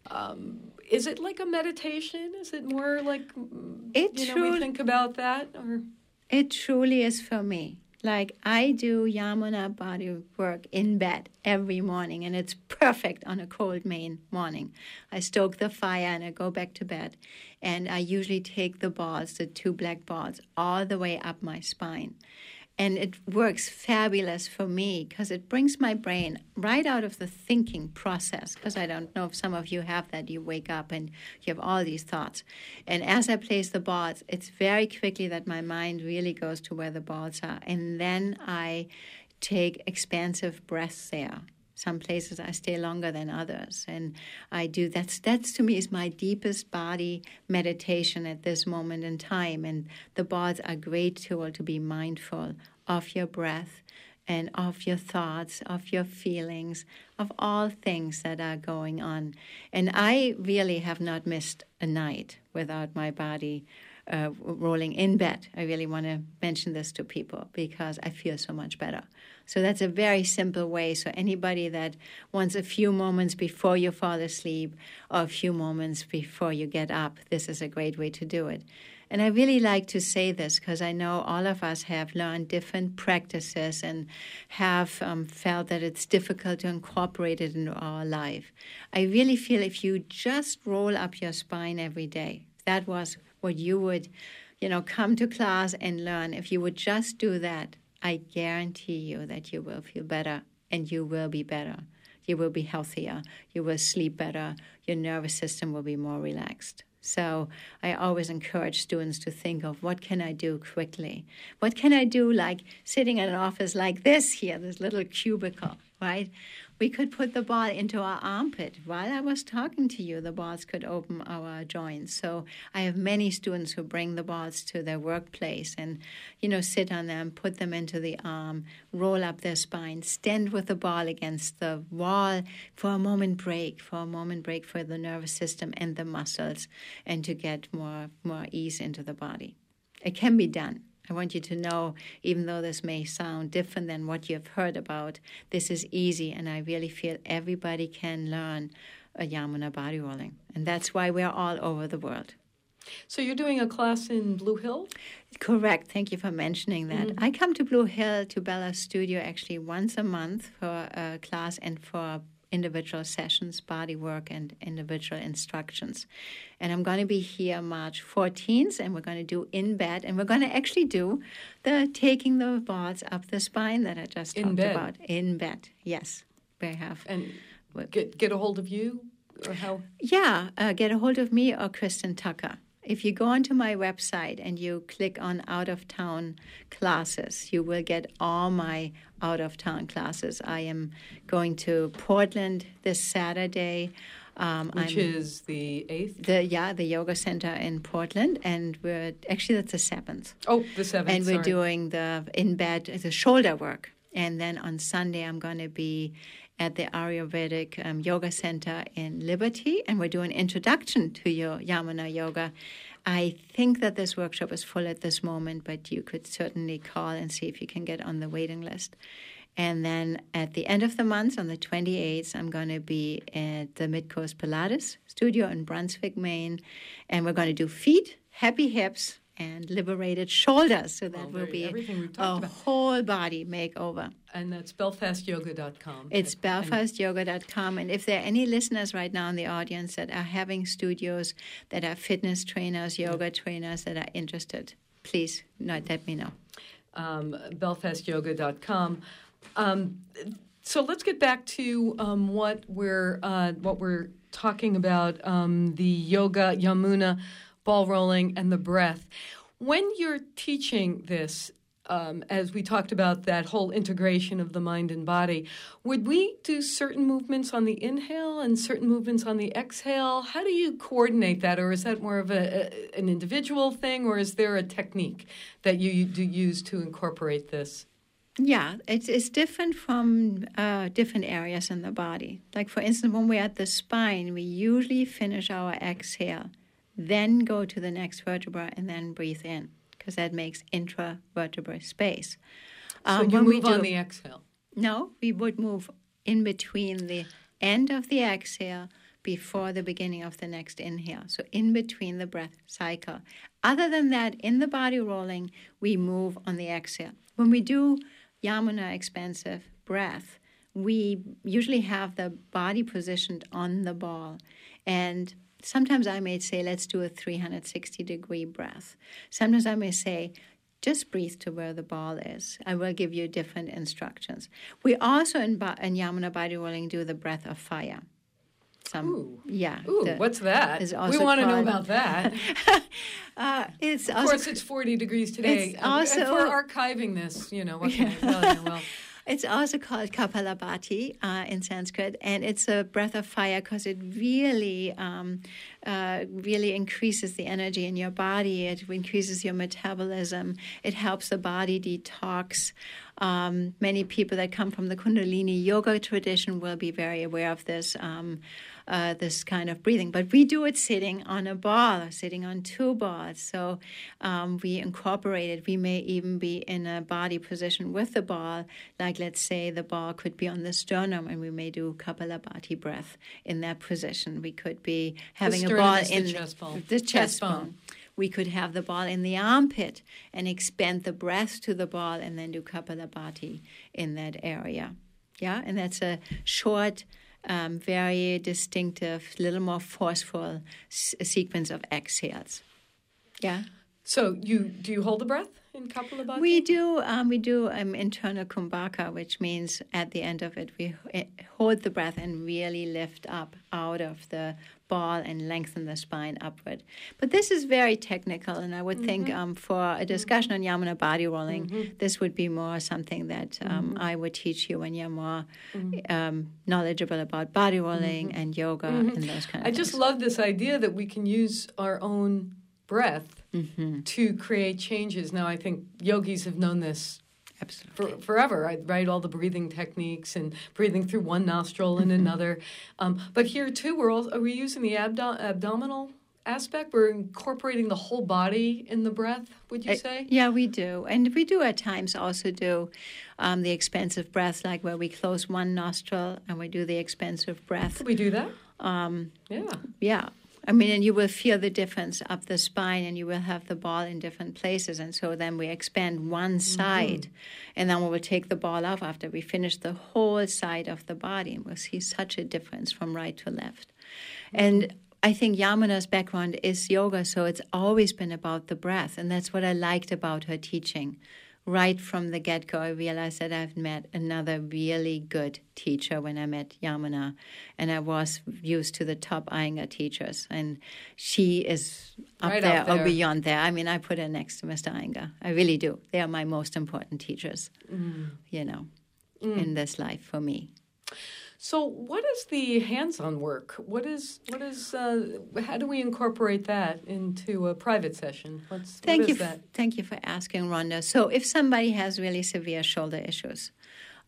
Um, is it like a meditation? Is it more like mm, it you know, we think about that? Or it truly is for me. Like I do Yamuna body work in bed every morning, and it's perfect on a cold Maine morning. I stoke the fire and I go back to bed, and I usually take the balls, the two black balls, all the way up my spine. And it works fabulous for me because it brings my brain right out of the thinking process. Because I don't know if some of you have that. You wake up and you have all these thoughts. And as I place the balls, it's very quickly that my mind really goes to where the balls are. And then I take expansive breaths there some places I stay longer than others, and I do that's that's to me is my deepest body meditation at this moment in time. And the balls are a great tool to be mindful of your breath and of your thoughts, of your feelings, of all things that are going on. And I really have not missed a night without my body uh, rolling in bed. I really want to mention this to people because I feel so much better. So that's a very simple way. So anybody that wants a few moments before you fall asleep or a few moments before you get up, this is a great way to do it. And I really like to say this because I know all of us have learned different practices and have um, felt that it's difficult to incorporate it into our life. I really feel if you just roll up your spine every day, that was what you would, you know, come to class and learn. If you would just do that, I guarantee you that you will feel better and you will be better. You will be healthier. You will sleep better. Your nervous system will be more relaxed. So I always encourage students to think of what can I do quickly? What can I do like sitting in an office like this here, this little cubicle, right? We could put the ball into our armpit. While I was talking to you, the balls could open our joints. So I have many students who bring the balls to their workplace and, you know, sit on them, put them into the arm, roll up their spine, stand with the ball against the wall for a moment break, for a moment break for the nervous system and the muscles, and to get more more ease into the body. It can be done. I want you to know, even though this may sound different than what you've heard about, this is easy, and I really feel everybody can learn a Yamuna body rolling. And that's why we're all over the world. So you're doing a class in Blue Hill? Correct. Thank you for mentioning that. Mm-hmm. I come to Blue Hill to Bella's Studio actually once a month for a class and for individual sessions, body work, and individual instructions. And I'm going to be here March 14th, and we're going to do in bed, and we're going to actually do the taking the balls up the spine that I just in talked bed. about. In bed, yes. We have. And get, get a hold of you? Or how? Yeah, uh, get a hold of me or Kristen Tucker. If you go onto my website and you click on out of town classes, you will get all my out of town classes. I am going to Portland this Saturday. Um, Which I'm, is the eighth? The yeah, the yoga center in Portland, and we're actually that's the seventh. Oh, the seventh. And we're sorry. doing the in bed the shoulder work, and then on Sunday I'm going to be at the Ayurvedic um, Yoga Center in Liberty, and we're doing introduction to your Yamuna Yoga. I think that this workshop is full at this moment, but you could certainly call and see if you can get on the waiting list. And then at the end of the month, on the 28th, I'm going to be at the Midcoast Pilates studio in Brunswick, Maine. And we're going to do feet, happy hips, and liberated shoulders. So that will be a about. whole body makeover. And that's belfastyoga.com. It's belfastyoga.com. And if there are any listeners right now in the audience that are having studios that are fitness trainers, yoga yeah. trainers that are interested, please let me know. Um, belfastyoga.com. Um, so let's get back to um, what we're uh, what we're talking about um, the yoga yamuna ball rolling, and the breath. When you're teaching this, um, as we talked about that whole integration of the mind and body, would we do certain movements on the inhale and certain movements on the exhale? How do you coordinate that, or is that more of a, a an individual thing, or is there a technique that you, you do use to incorporate this? Yeah, it's, it's different from uh, different areas in the body. Like, for instance, when we're at the spine, we usually finish our exhale then go to the next vertebra and then breathe in because that makes intravertebral space. So um, you move do, on the exhale. No, we would move in between the end of the exhale before the beginning of the next inhale. So in between the breath cycle. Other than that, in the body rolling, we move on the exhale. When we do Yamuna expansive breath, we usually have the body positioned on the ball and Sometimes I may say, let's do a 360 degree breath. Sometimes I may say, just breathe to where the ball is. I will give you different instructions. We also in, ba- in Yamuna body rolling do the breath of fire. Some, Ooh. yeah. Ooh, the, what's that? We want to know about that. *laughs* uh, it's of course, it's 40 degrees today. It's also, if we're archiving this, you know, what can I tell you? *laughs* Well, it's also called Kapalabhati uh, in Sanskrit, and it's a breath of fire because it really, um, uh, really increases the energy in your body. It increases your metabolism. It helps the body detox. Um, many people that come from the Kundalini yoga tradition will be very aware of this. Um, uh, this kind of breathing. But we do it sitting on a ball, sitting on two balls. So um, we incorporate it. We may even be in a body position with the ball, like let's say the ball could be on the sternum, and we may do Kapalabhati breath in that position. We could be having a ball in the chest bone. The chest, chest bone. bone We could have the ball in the armpit and expand the breath to the ball and then do Kapalabhati in that area. Yeah, and that's a short, um, very distinctive, little more forceful s- sequence of exhales. Yeah. So you do you hold the breath in Kapalabhati? We do um, we do um, internal kumbhaka, which means at the end of it we hold the breath and really lift up out of the ball and lengthen the spine upward. But this is very technical, and I would mm-hmm. think um, for a discussion on Yamuna body rolling, mm-hmm. this would be more something that um, mm-hmm. I would teach you when you're more mm-hmm. um, knowledgeable about body rolling mm-hmm. and yoga and those kind of I things. just love this idea that we can use our own breath to create changes. Now, I think yogis have known this Absolutely. For, forever, right? right? All the breathing techniques and breathing through one nostril and *laughs* another. Um, but here too, we're all are we using the abdo- abdominal aspect? We're incorporating the whole body in the breath. Would you say? Uh, yeah, we do, and we do at times also do um, the expansive breath, like where we close one nostril and we do the expansive breath. Could we do that? Um, yeah. Yeah. I mean, and you will feel the difference up the spine, and you will have the ball in different places. And so then we expand one mm-hmm. side, mm-hmm. and then we will take the ball off after we finish the whole side of the body, and we'll see such a difference from right to left. Mm-hmm. And I think Yamuna's background is yoga, so it's always been about the breath, and that's what I liked about her teaching right from the get go, I realized that I've met another really good teacher when I met Yamuna. And I was used to the top Iyengar teachers. And she is up, right there, there, or beyond there. I mean, I put her next to Mr. Iyengar. I really do. They are my most important teachers, mm. you know, mm. in this life for me. So, what is the hands-on work? What is what is? Uh, how do we incorporate that into a private session? What's, thank what you. That? Thank you for asking, Rhonda. So, if somebody has really severe shoulder issues,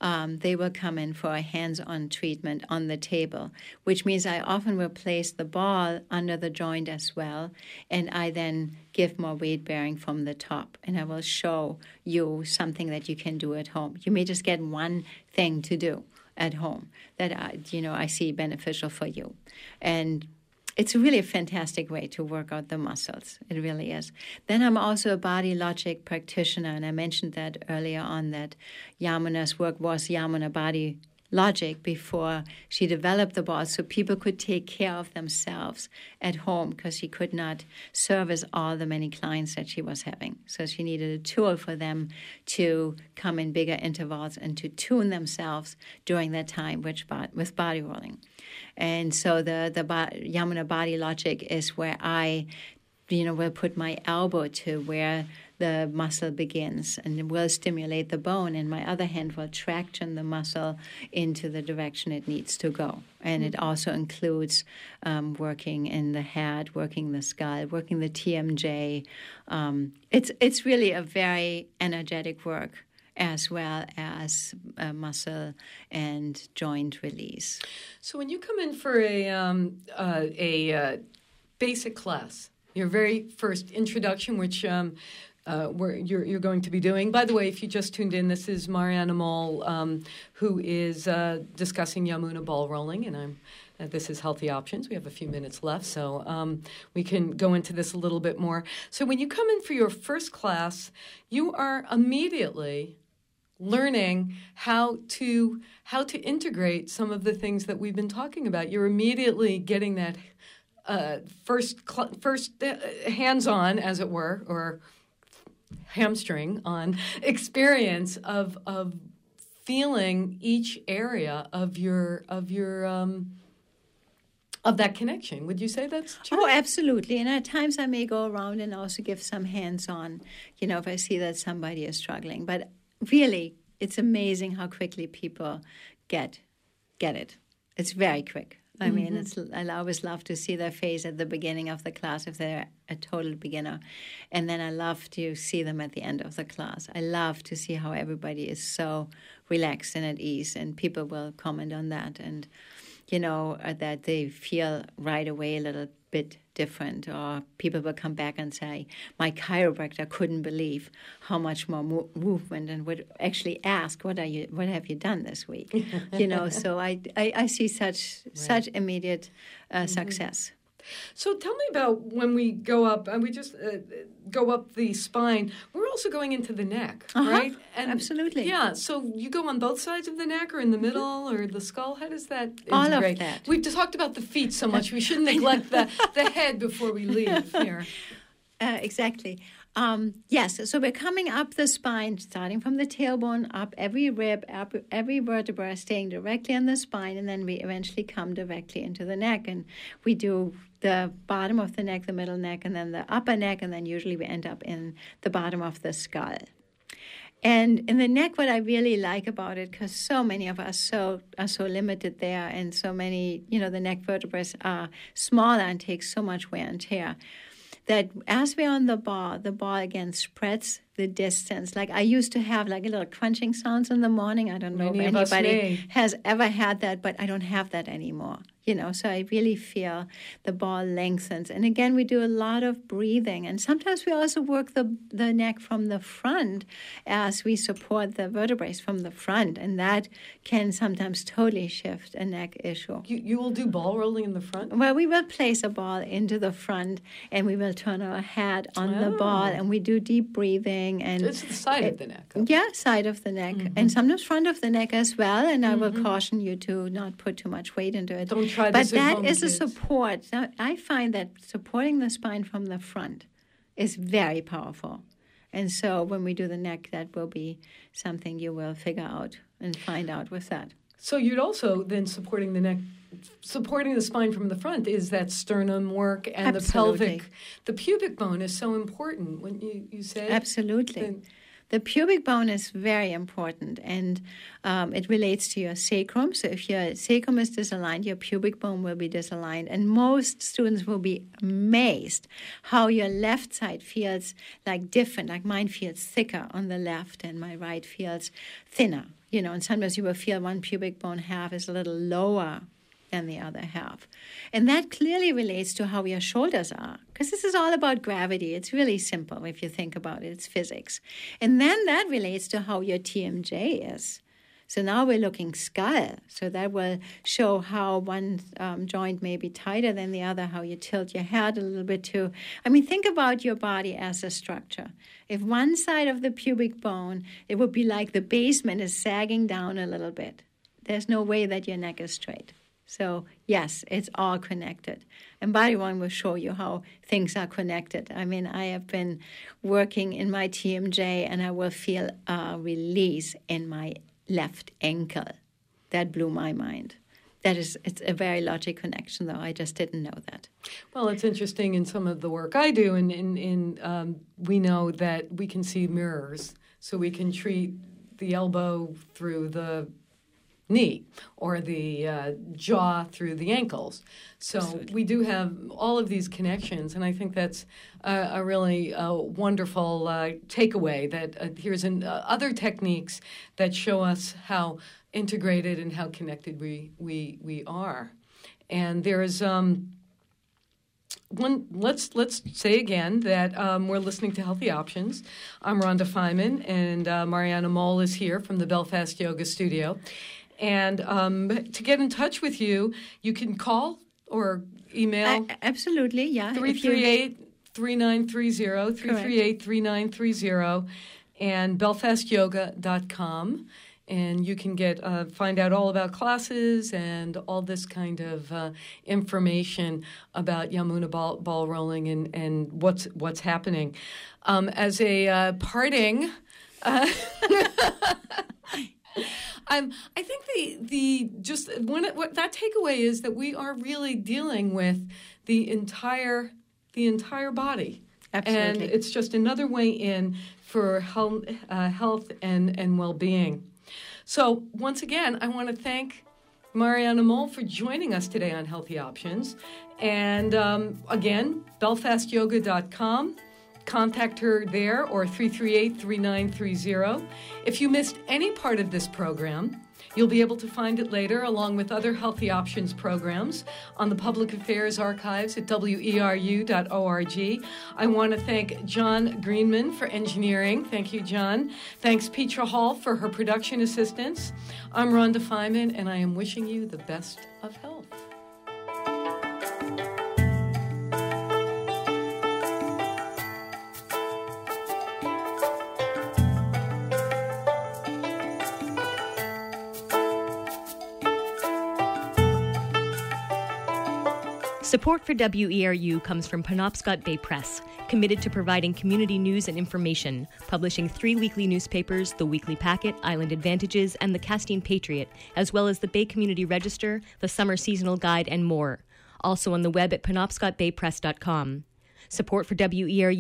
um, they will come in for a hands-on treatment on the table, which means I often will place the ball under the joint as well, and I then give more weight bearing from the top, and I will show you something that you can do at home. You may just get one thing to do at home that I, you know I see beneficial for you, and it's really a fantastic way to work out the muscles. It really is. Then I'm also a body logic practitioner, and I mentioned that earlier on that Yamuna's work was Yamuna body logic before she developed the ball so people could take care of themselves at home because she could not service all the many clients that she was having. So she needed a tool for them to come in bigger intervals and to tune themselves during that time which, with body rolling. And so the, the Yamuna body logic is where I you know, will put my elbow to where the muscle begins and will stimulate the bone, and my other hand will traction the muscle into the direction it needs to go. And it also includes um, working in the head, working the skull, working the TMJ. Um, it's it's really a very energetic work as well as muscle and joint release. So when you come in for a um, uh, a uh, basic class, your very first introduction, which um, uh, where you're, you're going to be doing. By the way, if you just tuned in, this is Mariana Moll, um, who is uh, discussing Yamuna ball rolling, and I'm. Uh, this is Healthy Options. We have a few minutes left, so um, we can go into this a little bit more. So, when you come in for your first class, you are immediately learning how to how to integrate some of the things that we've been talking about. You're immediately getting that uh, first cl- first uh, hands on, as it were, or hamstring on *laughs* experience of of feeling each area of your of your um, of that connection. Would you say that's true? Oh, absolutely. And at times I may go around and also give some hands on, you know, if I see that somebody is struggling. But really, it's amazing how quickly people get get it. It's very quick. I mm-hmm. mean, it's I always love to see their face at the beginning of the class if they're a total beginner, and then I love to see them at the end of the class. I love to see how everybody is so relaxed and at ease, and people will comment on that, and you know uh, that they feel right away a little bit different, or people will come back and say, "My chiropractor couldn't believe how much more mo- movement," and would actually ask, "What are you? What have you done this week?" *laughs* you know, so I, I, I see such right. such immediate uh, mm-hmm. success So tell me about when we go up, and we just uh, go up the spine. We're also going into the neck, Uh-huh. right? Absolutely. Yeah. So you go on both sides of the neck, or in the middle, or the skull. How does that All of that. We've talked about the feet so much. We shouldn't *laughs* neglect the the *laughs* head before we leave here. Uh, exactly. Um, yes, so we're coming up the spine, starting from the tailbone, up every rib, up every vertebra, staying directly on the spine, and then we eventually come directly into the neck. And we do the bottom of the neck, the middle neck, and then the upper neck, and then usually we end up in the bottom of the skull. And in the neck, what I really like about it, because so many of us so are so limited there, and so many, you know, the neck vertebrae are smaller and take so much wear and tear that as we're on the ball, the ball again spreads the distance. Like I used to have like a little crunching sounds in the morning. I don't know Many if anybody has ever had that, but I don't have that anymore. You know, so I really feel the ball lengthens. And again, we do a lot of breathing. And sometimes we also work the, the neck from the front as we support the vertebrae from the front. And that can sometimes totally shift a neck issue. You you will do ball rolling in the front. Well, we will place a ball into the front and we will turn our head on the oh. ball Oh. and we do deep breathing and It's the side of the neck. yeah, side of the neck Mm-hmm. and sometimes front of the neck as well. And I will caution you to not put too much weight into it. Don't try but this at that home, is a support. Now, I find that supporting the spine from the front is very powerful. And so when we do the neck, that will be something you will figure out and find out with that. So you'd also then supporting the neck, supporting the spine from the front is that sternum work and Absolutely. the pelvic, the pubic bone is so important. When you you say Absolutely. Then- The pubic bone is very important and um, it relates to your sacrum. So, if your sacrum is disaligned, your pubic bone will be disaligned. And most students will be amazed how your left side feels like different. Like mine feels thicker on the left and my right feels thinner. You know, and sometimes you will feel one pubic bone half is a little lower than the other half. And that clearly relates to how your shoulders are, because this is all about gravity. It's really simple if you think about it, it's physics. And then that relates to how your TMJ is. So now we're looking skull. So that will show how one um, joint may be tighter than the other, how you tilt your head a little bit too. I mean, think about your body as a structure. If one side of the pubic bone, it would be like the basement is sagging down a little bit. There's no way that your neck is straight. So, yes, it's all connected. And Body One will show you how things are connected. I mean, I have been working in my TMJ and I will feel a release in my left ankle. That blew my mind. That is, it's a very logic connection, though. I just didn't know that. Well, it's interesting in some of the work I do, and in, in, um, we know that we can see mirrors, so we can treat the elbow through the knee or the uh, jaw through the ankles. So we do have all of these connections, and I think that's a, a really uh, wonderful uh, takeaway. That uh, here's an, uh, other techniques that show us how integrated and how connected we we we are, and there's. Um, one let's let's say again that um, we're listening to healthy options i'm rhonda feiman and uh, mariana moll is here from the belfast yoga studio and um, to get in touch with you you can call or email I- absolutely, yeah. If you- 338 3930 338 3930 and belfastyoga.com and you can get uh, find out all about classes and all this kind of uh, information about Yamuna ball, ball rolling and, and what's what's happening. Um, as a uh, parting, uh, *laughs* *laughs* um, I think the the just one what that takeaway is that we are really dealing with the entire the entire body. And it's just another way in for health, uh, health and, and well being. So, once again, I want to thank Mariana Moll for joining us today on Healthy Options. And um, again, belfastyoga.com. Contact her there or 338 3930. If you missed any part of this program, You'll be able to find it later, along with other Healthy Options programs, on the Public Affairs Archives at weru.org. I want to thank John Greenman for engineering. Thank you, John. Thanks, Petra Hall, for her production assistance. I'm Rhonda Feiman, and I am wishing you the best of health. Support for WERU comes from Penobscot Bay Press, committed to providing community news and information, publishing three weekly newspapers The Weekly Packet, Island Ad-Vantages, and The Castine Patriot, as well as the Bay Community Register, the Summer Seasonal Guide, and more. Also on the web at penobscotbaypress.com. Support for WERU